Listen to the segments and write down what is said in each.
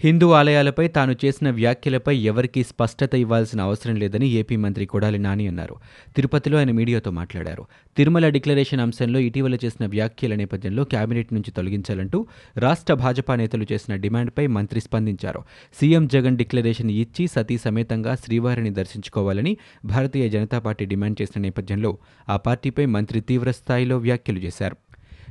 హిందూ ఆలయాలపై తాను చేసిన వ్యాఖ్యలపై ఎవరికీ స్పష్టత ఇవ్వాల్సిన అవసరం లేదని ఏపీ మంత్రి కొడాలి నాని అన్నారు. తిరుపతిలో ఆయన మీడియాతో మాట్లాడారు. తిరుమల డిక్లరేషన్ అంశంలో ఇటీవల చేసిన వ్యాఖ్యల నేపథ్యంలో కేబినెట్ నుంచి తొలగించాలంటూ రాష్ట్ర భాజపా నేతలు చేసిన డిమాండ్పై మంత్రి స్పందించారు. సీఎం జగన్ డిక్లరేషన్ ఇచ్చి సతీ సమేతంగా శ్రీవారిని దర్శించుకోవాలని భారతీయ జనతా పార్టీ డిమాండ్ చేసిన నేపథ్యంలో ఆ పార్టీపై మంత్రి తీవ్రస్థాయిలో వ్యాఖ్యలు చేశారు.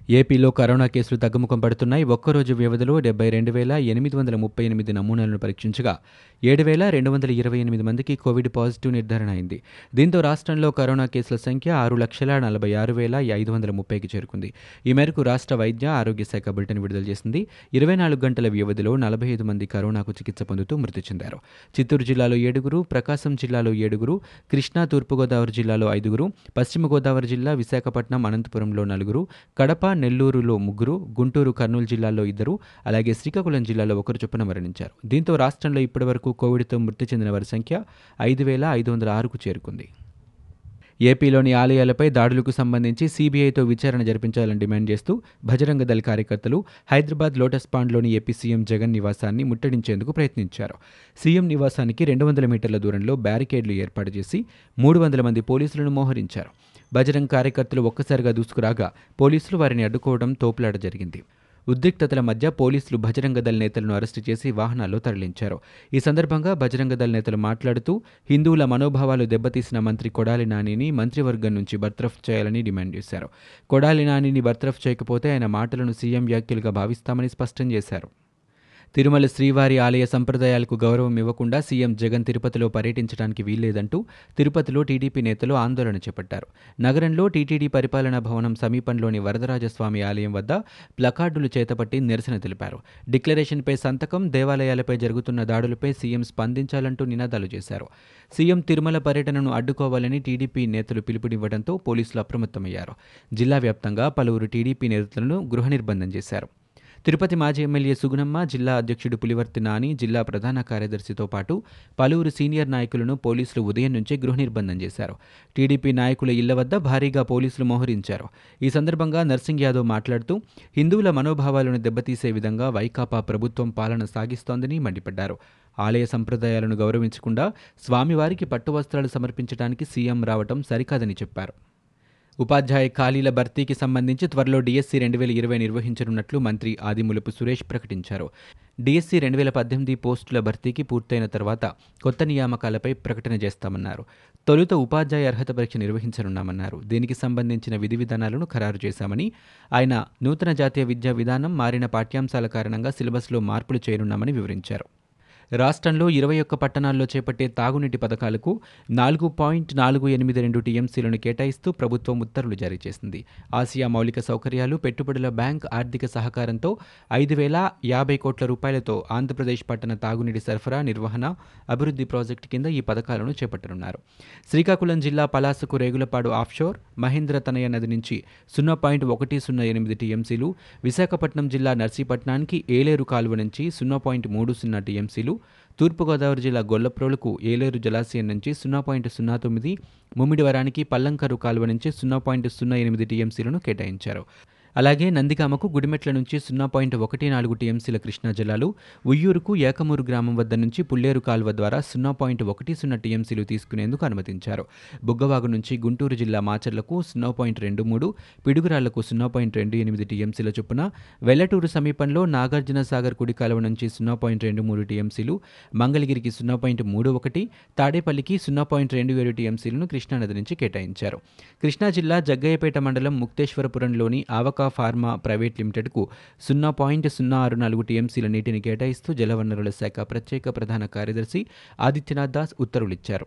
ఏపీలో కరోనా కేసులు తగ్గుముఖం పడుతున్నాయి. ఒక్కరోజు వ్యవధిలో డెబ్బై రెండు వేల ఎనిమిది వందల ముప్పై ఎనిమిది నమూనాలను పరీక్షించగా ఏడు వేల రెండు వందల ఇరవై ఎనిమిది మందికి కోవిడ్ పాజిటివ్ నిర్ధారణ అయింది. దీంతో రాష్ట్రంలో కరోనా కేసుల సంఖ్య ఆరు లక్షల నలభై ఆరు వేల ఐదు వందల ముప్పైకి చేరుకుంది. ఈ మేరకు రాష్ట్ర వైద్య ఆరోగ్య శాఖ బులెటిన్ విడుదల చేసింది. ఇరవై నాలుగు గంటల వ్యవధిలో నలభై ఐదు మంది కరోనాకు చికిత్స పొందుతూ మృతి చెందారు. చిత్తూరు జిల్లాలో ఏడుగురు ప్రకాశం జిల్లాలో ఏడుగురు కృష్ణా తూర్పుగోదావరి జిల్లాలో ఐదుగురు పశ్చిమ గోదావరి జిల్లా విశాఖపట్నం అనంతపురంలో నలుగురు కడప నెల్లూరులో ముగ్గురు గుంటూరు కర్నూలు జిల్లాలో ఇద్దరు అలాగే శ్రీకాకుళం జిల్లాలో ఒకరు చొప్పున మరణించారు. దీంతో రాష్ట్రంలో ఇప్పటివరకు కోవిడ్తో మృతి చెందిన వారి సంఖ్య ఐదు వేల ఐదు వందల ఆరుకు చేరుకుంది. ఏపీలోని ఆలయాలపై దాడులకు సంబంధించి సీబీఐతో విచారణ జరిపించాలని డిమాండ్ చేస్తూ భజరంగ దళ కార్యకర్తలు హైదరాబాద్ లోటస్ పాండ్లోని ఏపీ సీఎం జగన్ నివాసాన్ని ముట్టడించేందుకు ప్రయత్నించారు. సీఎం నివాసానికి రెండు వందల మీటర్ల దూరంలో బ్యారికేడ్లు ఏర్పాటు చేసి మూడు వందల మంది పోలీసులను మోహరించారు. భజరంగ్ కార్యకర్తలు ఒక్కసారిగా దూసుకురాగా పోలీసులు వారిని అడ్డుకోవడం తోపులాట జరిగింది. ఉద్రిక్తతల మధ్య పోలీసులు బజరంగ దళ నేతలను అరెస్టు చేసి వాహనాల్లో తరలించారు. ఈ సందర్భంగా బజరంగ దళ నేతలు మాట్లాడుతూ హిందువుల మనోభావాలు దెబ్బతీసిన మంత్రి కొడాలి నానిని మంత్రివర్గం నుంచి బర్తరఫ్ చేయాలని డిమాండ్ చేశారు. కొడాలి నానిని బర్తరఫ్ చేయకపోతే ఆయన మాటలను సీఎం వ్యాఖ్యలుగా భావిస్తామని స్పష్టం చేశారు. తిరుమల శ్రీవారి ఆలయ సంప్రదాయాలకు గౌరవం ఇవ్వకుండా సీఎం జగన్ తిరుపతిలో పర్యటించడానికి వీల్లేదంటూ తిరుపతిలో టీడీపీ నేతలు ఆందోళన చేపట్టారు. నగరంలో టీటీడీ పరిపాలనా భవనం సమీపంలోని వరదరాజస్వామి ఆలయం వద్ద ప్లకార్డులు చేతపట్టి నిరసన తెలిపారు. డిక్లరేషన్పై సంతకం దేవాలయాలపై జరుగుతున్న దాడులపై సీఎం స్పందించాలంటూ నినాదాలు చేశారు. సీఎం తిరుమల పర్యటనను అడ్డుకోవాలని టీడీపీ నేతలు పిలుపునివ్వడంతో పోలీసులు అప్రమత్తమయ్యారు. జిల్లా వ్యాప్తంగా పలువురు టీడీపీ నేతలను గృహ నిర్బంధం చేశారు. తిరుపతి మాజీ ఎమ్మెల్యే సుగుణమ్మ జిల్లా అధ్యక్షుడు పులివర్తి నాని జిల్లా ప్రధాన కార్యదర్శితో పాటు పలువురు సీనియర్ నాయకులను పోలీసులు ఉదయం నుంచే గృహ నిర్బంధం చేశారు. టీడీపీ నాయకుల ఇళ్ళ వద్ద భారీగా పోలీసులు మోహరించారు. ఈ సందర్భంగా నర్సింగ్ యాదవ్ మాట్లాడుతూ హిందువుల మనోభావాలను దెబ్బతీసే విధంగా వైకాపా ప్రభుత్వం పాలన సాగిస్తోందని మండిపడ్డారు. ఆలయ సంప్రదాయాలను గౌరవించకుండా స్వామివారికి పట్టు వస్త్రాలు సమర్పించడానికి సీఎం రావటం సరికాదని చెప్పారు. ఉపాధ్యాయ ఖాళీల భర్తీకి సంబంధించి త్వరలో డిఎస్సీ రెండు వేల ఇరవై నిర్వహించనున్నట్లు మంత్రి ఆదిమూలపు సురేష్ ప్రకటించారు. డిఎస్సీ రెండు వేల పద్దెనిమిది పోస్టుల భర్తీకి పూర్తయిన తర్వాత కొత్త నియామకాలపై ప్రకటన చేస్తామన్నారు. తొలుత ఉపాధ్యాయ అర్హత పరీక్ష నిర్వహించనున్నామన్నారు. దీనికి సంబంధించిన విధి విధానాలను ఖరారు చేశామని ఆయన నూతన జాతీయ విద్యా విధానం మారిన పాఠ్యాంశాల కారణంగా సిలబస్లో మార్పులు చేయనున్నామని వివరించారు. రాష్ట్రంలో ఇరవై ఒక్క పట్టణాల్లో చేపట్టే తాగునీటి పథకాలకు నాలుగు పాయింట్ నాలుగు ఎనిమిది రెండు టీఎంసీలను కేటాయిస్తూ ప్రభుత్వం ఉత్తర్వులు జారీ చేసింది. ఆసియా మౌలిక సౌకర్యాలు పెట్టుబడుల బ్యాంక్ ఆర్థిక సహకారంతో ఐదు వేల యాభై కోట్ల రూపాయలతో ఆంధ్రప్రదేశ్ పట్టణ తాగునీటి సరఫరా నిర్వహణ అభివృద్ధి ప్రాజెక్టు కింద ఈ పథకాలను చేపట్టనున్నారు. శ్రీకాకుళం జిల్లా పలాసకు రేగులపాడు ఆఫ్షోర్ మహేంద్ర తనయ నది నుంచి సున్నా పాయింట్ ఒకటి సున్నా ఎనిమిది టీఎంసీలు విశాఖపట్నం జిల్లా నర్సీపట్నానికి ఏలేరు కాలువ నుంచి సున్నా పాయింట్ మూడు సున్నా టీఎంసీలు తూర్పుగోదావరి జిల్లా గొల్లప్రోలకు ఏలేరు జలాశయం నుంచి సున్నా పాయింట్ సున్నా తొమ్మిది ముమ్మిడివరానికి పల్లంకరు కాలువ నుంచి సున్నా పాయింట్ సున్నా ఎనిమిది టీఎంసీలను కేటాయించారు. అలాగే నందిగామకు గుడిమెట్ల నుంచి సున్నా పాయింట్ ఒకటి నాలుగు టీఎంసీల కృష్ణా జలాలు ఉయ్యూరుకు ఏకమూరు గ్రామం వద్ద నుంచి పుల్లేరు కాలువ ద్వారా సున్నా పాయింట్ ఒకటి సున్నా టీఎంసీలు తీసుకునేందుకు అనుమతించారు. బుగ్గవాగు నుంచి గుంటూరు జిల్లా మాచర్లకు సున్నా పాయింట్ రెండు మూడు పిడుగురాళ్ళకు సున్నా పాయింట్ రెండు ఎనిమిది టీఎంసీల చొప్పున వెల్లటూరు సమీపంలో నాగార్జున సాగర్ కుడి కాలువ నుంచి సున్నా పాయింట్ రెండు మూడు టీఎంసీలు మంగళగిరికి సున్నా పాయింట్ మూడు ఒకటి తాడేపల్లికి సున్నా పాయింట్ రెండు ఏడు టీఎంసీలను కృష్ణానది నుంచి కేటాయించారు. కృష్ణా జిల్లా జగ్గయ్యపేట మండలం ముక్తేశ్వరపురంలోని ఆవకా ఫార్మా ప్రైవేట్ లిమిటెడ్కు సున్నా పాయింట్ సున్నా ఆరు నాలుగు టీఎంసీల నీటిని కేటాయిస్తూ జలవనరుల శాఖ ప్రత్యేక ప్రధాన కార్యదర్శి ఆదిత్యనాథ్ దాస్ ఉత్తర్వులిచ్చారు.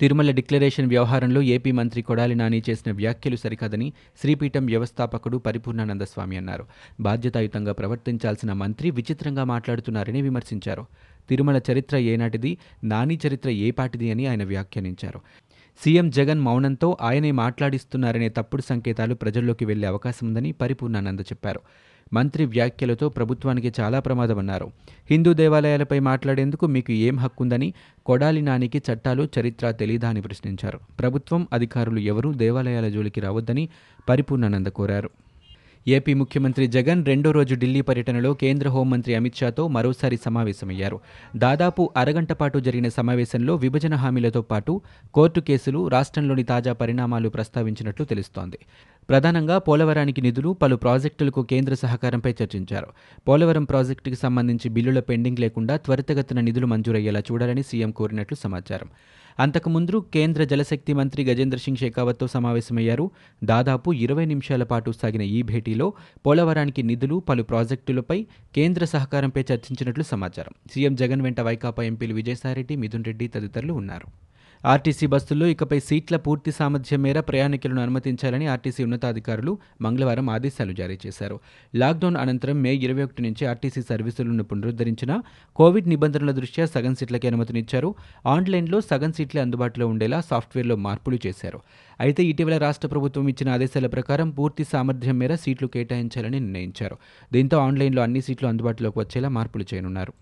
తిరుమల డిక్లరేషన్ వ్యవహారంలో ఏపీ మంత్రి కొడాలి నాని చేసిన వ్యాఖ్యలు సరికాదని శ్రీపీఠం వ్యవస్థాపకుడు పరిపూర్ణానంద స్వామి అన్నారు. బాధ్యతాయుతంగా ప్రవర్తించాల్సిన మంత్రి విచిత్రంగా మాట్లాడుతున్నారని విమర్శించారు. తిరుమల చరిత్ర ఏనాటిది నాని చరిత్ర ఏపాటిది అని ఆయన వ్యాఖ్యానించారు. సీఎం జగన్ మౌనంతో ఆయనే మాట్లాడిస్తున్నారనే తప్పుడు సంకేతాలు ప్రజల్లోకి వెళ్ళే అవకాశం ఉందని పరిపూర్ణానంద చెప్పారు. మంత్రి వ్యాఖ్యలతో ప్రభుత్వానికి చాలా ప్రమాదమన్నారు. హిందూ దేవాలయాలపై మాట్లాడేందుకు మీకు ఏం హక్కుందని కొడాలి నానికి చట్టాలు చరిత్ర తెలీదా అని ప్రశ్నించారు. ప్రభుత్వం అధికారులు ఎవరూ దేవాలయాల జోలికి రావద్దని పరిపూర్ణానంద కోరారు. ఏపీ ముఖ్యమంత్రి జగన్ రెండో రోజు ఢిల్లీ పర్యటనలో కేంద్ర హోంమంత్రి అమిత్ షాతో మరోసారి సమావేశమయ్యారు. దాదాపు అరగంట పాటు జరిగిన సమావేశంలో విభజన హామీలతో పాటు కోర్టు కేసులు రాష్ట్రంలోని తాజా పరిణామాలు ప్రస్తావించినట్లు తెలుస్తోంది. ప్రధానంగా పోలవరానికి నిధులు పలు ప్రాజెక్టులకు కేంద్ర సహకారంపై చర్చించారు. పోలవరం ప్రాజెక్టుకి సంబంధించి బిల్లుల పెండింగ్ లేకుండా త్వరితగతిన నిధులు మంజూరయ్యేలా చూడాలని సీఎం కోరినట్లు సమాచారం. అంతకుముందు కేంద్ర జలశక్తి మంత్రి గజేంద్ర సింగ్ షెకావత్తో సమావేశమయ్యారు. దాదాపు ఇరవై నిమిషాల పాటు సాగిన ఈ భేటీలో పోలవరానికి నిధులు పలు ప్రాజెక్టులపై కేంద్ర సహకారంపై చర్చించినట్లు సమాచారం. సీఎం జగన్ వెంట వైకాపా ఎంపీలు విజయసాయిరెడ్డి మిథున్ రెడ్డి తదితరులు ఉన్నారు. ఆర్టీసీ బస్సుల్లో ఇకపై సీట్ల పూర్తి సామర్థ్యం మేర ప్రయాణికులను అనుమతించాలని ఆర్టీసీ ఉన్నతాధికారులు మంగళవారం ఆదేశాలు జారీ చేశారు. లాక్డౌన్ అనంతరం మే ఇరవై ఒకటి నుంచి ఆర్టీసీ సర్వీసులను పునరుద్ధరించిన కోవిడ్ నిబంధనల దృష్ట్యా సగం సీట్లకే అనుమతినిచ్చారు. ఆన్లైన్లో సగం సీట్లే అందుబాటులో ఉండేలా సాఫ్ట్వేర్లో మార్పులు చేశారు. అయితే ఇటీవల రాష్ట్ర ప్రభుత్వం ఇచ్చిన ఆదేశాల ప్రకారం పూర్తి సామర్థ్యం మేర సీట్లు కేటాయించాలని నిర్ణయించారు. దీంతో ఆన్లైన్లో అన్ని సీట్లు అందుబాటులోకి వచ్చేలా మార్పులు చేయనున్నారు.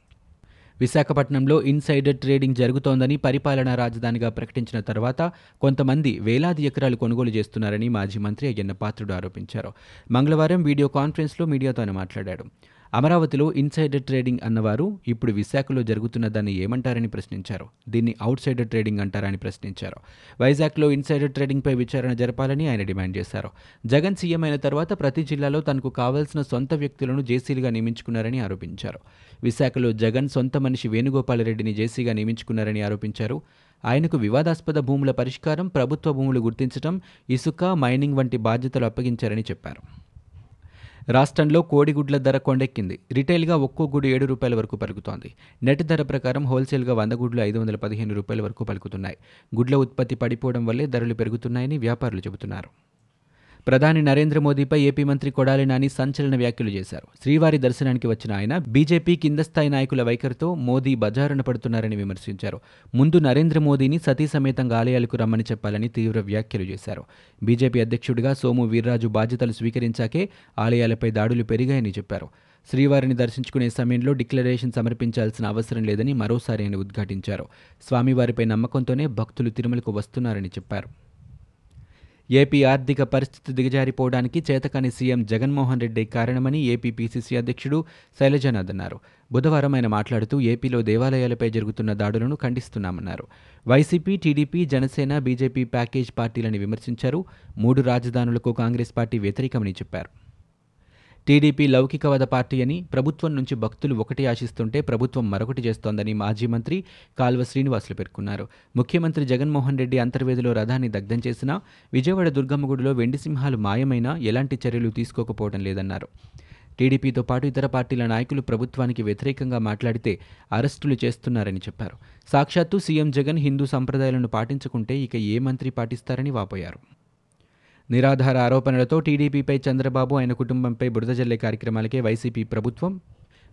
విశాఖపట్నంలో ఇన్సైడర్ ట్రేడింగ్ జరుగుతోందని పరిపాలనా రాజధానిగా ప్రకటించిన తర్వాత కొంతమంది వేలాది ఎకరాలు కొనుగోలు చేస్తున్నారని మాజీ మంత్రి అయ్యన్న పాత్రుడు ఆరోపించారు. మంగళవారం వీడియో కాన్ఫరెన్స్లో మీడియాతో ఆయన మాట్లాడాడు అమరావతిలో ఇన్సైడర్ ట్రేడింగ్ అన్నవారు ఇప్పుడు విశాఖలో జరుగుతున్న దాన్ని ఏమంటారని ప్రశ్నించారు. దీన్ని అవుట్ సైడర్ ట్రేడింగ్ అంటారని ప్రశ్నించారు. వైజాగ్లో ఇన్సైడర్ ట్రేడింగ్పై విచారణ జరపాలని ఆయన డిమాండ్ చేశారు. జగన్ సీఎం అయిన తర్వాత ప్రతి జిల్లాలో తనకు కావాల్సిన సొంత వ్యక్తులను జేసీలుగా నియమించుకున్నారని ఆరోపించారు. విశాఖలో జగన్ సొంత మనిషి వేణుగోపాలరెడ్డిని జేసీగా నియమించుకున్నారని ఆరోపించారు. ఆయనకు వివాదాస్పద భూముల పరిష్కారం ప్రభుత్వ భూములు గుర్తించడం ఇసుక మైనింగ్ వంటి బాధ్యతలు అప్పగించారని చెప్పారు. రాష్ట్రంలో కోడిగుడ్ల ధర కొండెక్కింది. రిటైల్గా ఒక్కో గుడి ఏడు రూపాయల వరకు పలుకుతోంది. నెట్ ధర ప్రకారం హోల్సేల్గా వంద గుడ్లు ఐదు వందల పదిహేను రూపాయల వరకు పలుకుతున్నాయి. గుడ్ల ఉత్పత్తి పడిపోవడం వల్లే ధరలు పెరుగుతున్నాయని వ్యాపారులు చెబుతున్నారు. ప్రధాని నరేంద్ర మోదీపై ఏపీ మంత్రి కొడాలి నాని సంచలన వ్యాఖ్యలు చేశారు. శ్రీవారి దర్శనానికి వచ్చిన ఆయన బీజేపీ కింద స్థాయి నాయకుల వైఖరితో మోదీ బజారున పడుతున్నారని విమర్శించారు. ముందు నరేంద్ర మోదీని సతీ సమేతంగా ఆలయాలకు రమ్మని చెప్పాలని తీవ్ర వ్యాఖ్యలు చేశారు. బీజేపీ అధ్యక్షుడిగా సోము వీర్రాజు బాధ్యతలు స్వీకరించాకే ఆలయాలపై దాడులు పెరిగాయని చెప్పారు. శ్రీవారిని దర్శించుకునే సమయంలో డిక్లరేషన్ సమర్పించాల్సిన అవసరం లేదని మరోసారి ఆయన ఉద్ఘాటించారు. స్వామివారిపై నమ్మకంతోనే భక్తులు తిరుమలకు వస్తున్నారని చెప్పారు. ఏపీ ఆర్థిక పరిస్థితి దిగజారిపోవడానికి చేతకాని సీఎం జగన్మోహన్ రెడ్డి కారణమని ఏపీ పీసీసీ అధ్యక్షుడు శైలజనాథ్ అన్నారు. బుధవారం ఆయన మాట్లాడుతూ ఏపీలో దేవాలయాలపై జరుగుతున్న దాడులను ఖండిస్తున్నామన్నారు. YCP TDP Janasena BJP package పార్టీలని విమర్శించారు. మూడు రాజధానులకు కాంగ్రెస్ పార్టీ వ్యతిరేకమని చెప్పారు. టీడీపీ లౌకికవాద పార్టీ అని ప్రభుత్వం నుంచి భక్తులు ఒకటి ఆశిస్తుంటే ప్రభుత్వం మరొకటి చేస్తోందని మాజీ మంత్రి కాల్వ శ్రీనివాసులు పేర్కొన్నారు. ముఖ్యమంత్రి జగన్మోహన్ రెడ్డి అంతర్వేదిలో రథాన్ని దగ్ధం చేసినా విజయవాడ దుర్గమ్మ గుడిలో వెండి సింహాలు మాయమైనా ఎలాంటి చర్యలు తీసుకోకపోవడం లేదన్నారు. టీడీపీతో పాటు ఇతర పార్టీల నాయకులు ప్రభుత్వానికి వ్యతిరేకంగా మాట్లాడితే అరెస్టులు చేస్తున్నారని చెప్పారు. సాక్షాత్తు సీఎం జగన్ హిందూ సంప్రదాయాలను పాటించుకుంటే ఇక ఏ మంత్రి పాటిస్తారని వాపోయారు. నిరాధార ఆరోపణలతో టీడీపీపై చంద్రబాబు ఆయన కుటుంబంపై బురద జల్లే కార్యక్రమాలకే వైసీపీ ప్రభుత్వం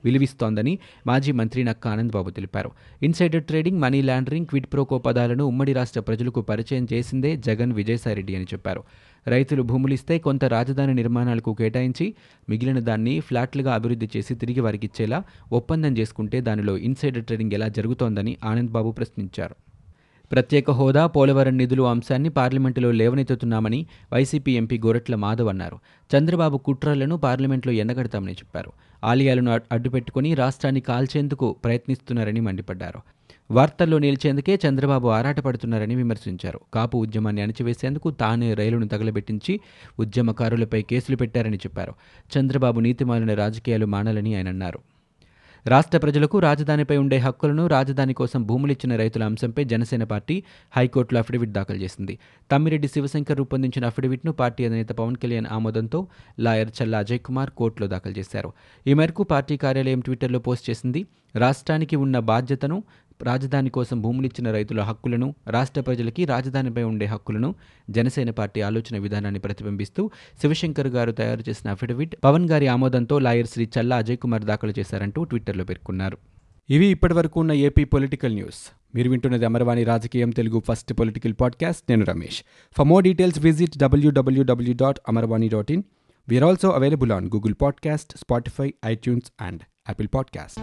విలువిస్తోందని మాజీ మంత్రి నక్క ఆనందబాబు తెలిపారు. Insider trading money laundering quid pro quo పదాలను ఉమ్మడి రాష్ట్ర ప్రజలకు పరిచయం చేసిందే జగన్ విజయసాయిరెడ్డి అని చెప్పారు. రైతులు భూములిస్తే కొంత రాజధాని నిర్మాణాలకు కేటాయించి మిగిలిన దాన్ని ఫ్లాట్లుగా అభివృద్ధి చేసి తిరిగి వారికిచ్చేలా ఒప్పందం చేసుకుంటే దానిలో ఇన్సైడర్ ట్రేడింగ్ ఎలా జరుగుతోందని ఆనందబాబు ప్రశ్నించారు. ప్రత్యేక హోదా పోలవరం నిధులు అంశాన్ని పార్లమెంటులో లేవనెత్తుతున్నామని వైసీపీ ఎంపీ గోరట్ల మాధవ్ అన్నారు. చంద్రబాబు కుట్రలను పార్లమెంట్లో ఎండగడతామని చెప్పారు. ఆలయాలను అడ్డుపెట్టుకుని రాష్ట్రాన్ని కాల్చేందుకు ప్రయత్నిస్తున్నారని మండిపడ్డారు. వార్తల్లో నిలిచేందుకే చంద్రబాబు ఆరాటపడుతున్నారని విమర్శించారు. కాపు ఉద్యమాన్ని అణచివేసేందుకు తానే రైలును తగలబెట్టించి ఉద్యమకారులపై కేసులు పెట్టారని చెప్పారు. చంద్రబాబు నీతిమాలిన రాజకీయాలు మానాలని ఆయన అన్నారు. రాష్ట్ర ప్రజలకు రాజధానిపై ఉండే హక్కులను రాజధాని కోసం భూములిచ్చిన రైతుల అంశంపై జనసేన పార్టీ హైకోర్టులో అఫిడవిట్ దాఖలు చేసింది. తమ్మిరెడ్డి శివశంకర్ రూపొందించిన అఫిడవిట్ను పార్టీ అధినేత పవన్ కళ్యాణ్ ఆమోదంతో లాయర్ చల్లా అజయ్ కుమార్ కోర్టులో దాఖలు చేశారు. ఈ మేరకు పార్టీ కార్యాలయం ట్విట్టర్లో పోస్ట్ చేసింది రాష్ట్రానికి ఉన్న బాధ్యతను రాజధాని కోసం భూములిచ్చిన రైతుల హక్కులను రాష్ట్ర ప్రజలకి రాజధానిపై ఉండే హక్కులను జనసేన పార్టీ ఆలోచన విధానాన్ని ప్రతిబింబిస్తూ శివశంకర్ గారు తయారు చేసిన అఫిడవిట్ పవన్ గారి ఆమోదంతో లాయర్ శ్రీ చల్లా అజయ్ కుమార్ దాఖలు చేశారంటూ ట్విట్టర్లో పేర్కొన్నారు. ఇవి ఇప్పటివరకు ఉన్న ఏపీ పొలిటికల్ న్యూస్. మీరు వింటున్నది అమరవాణి రాజకీయం తెలుగు ఫస్ట్ పొలిటికల్ పాడ్కాస్ట్. నేను Ramesh. For more details visit W W W dot Amarvani dot in we're also available on Google podcast Spotify iTunes and Apple podcast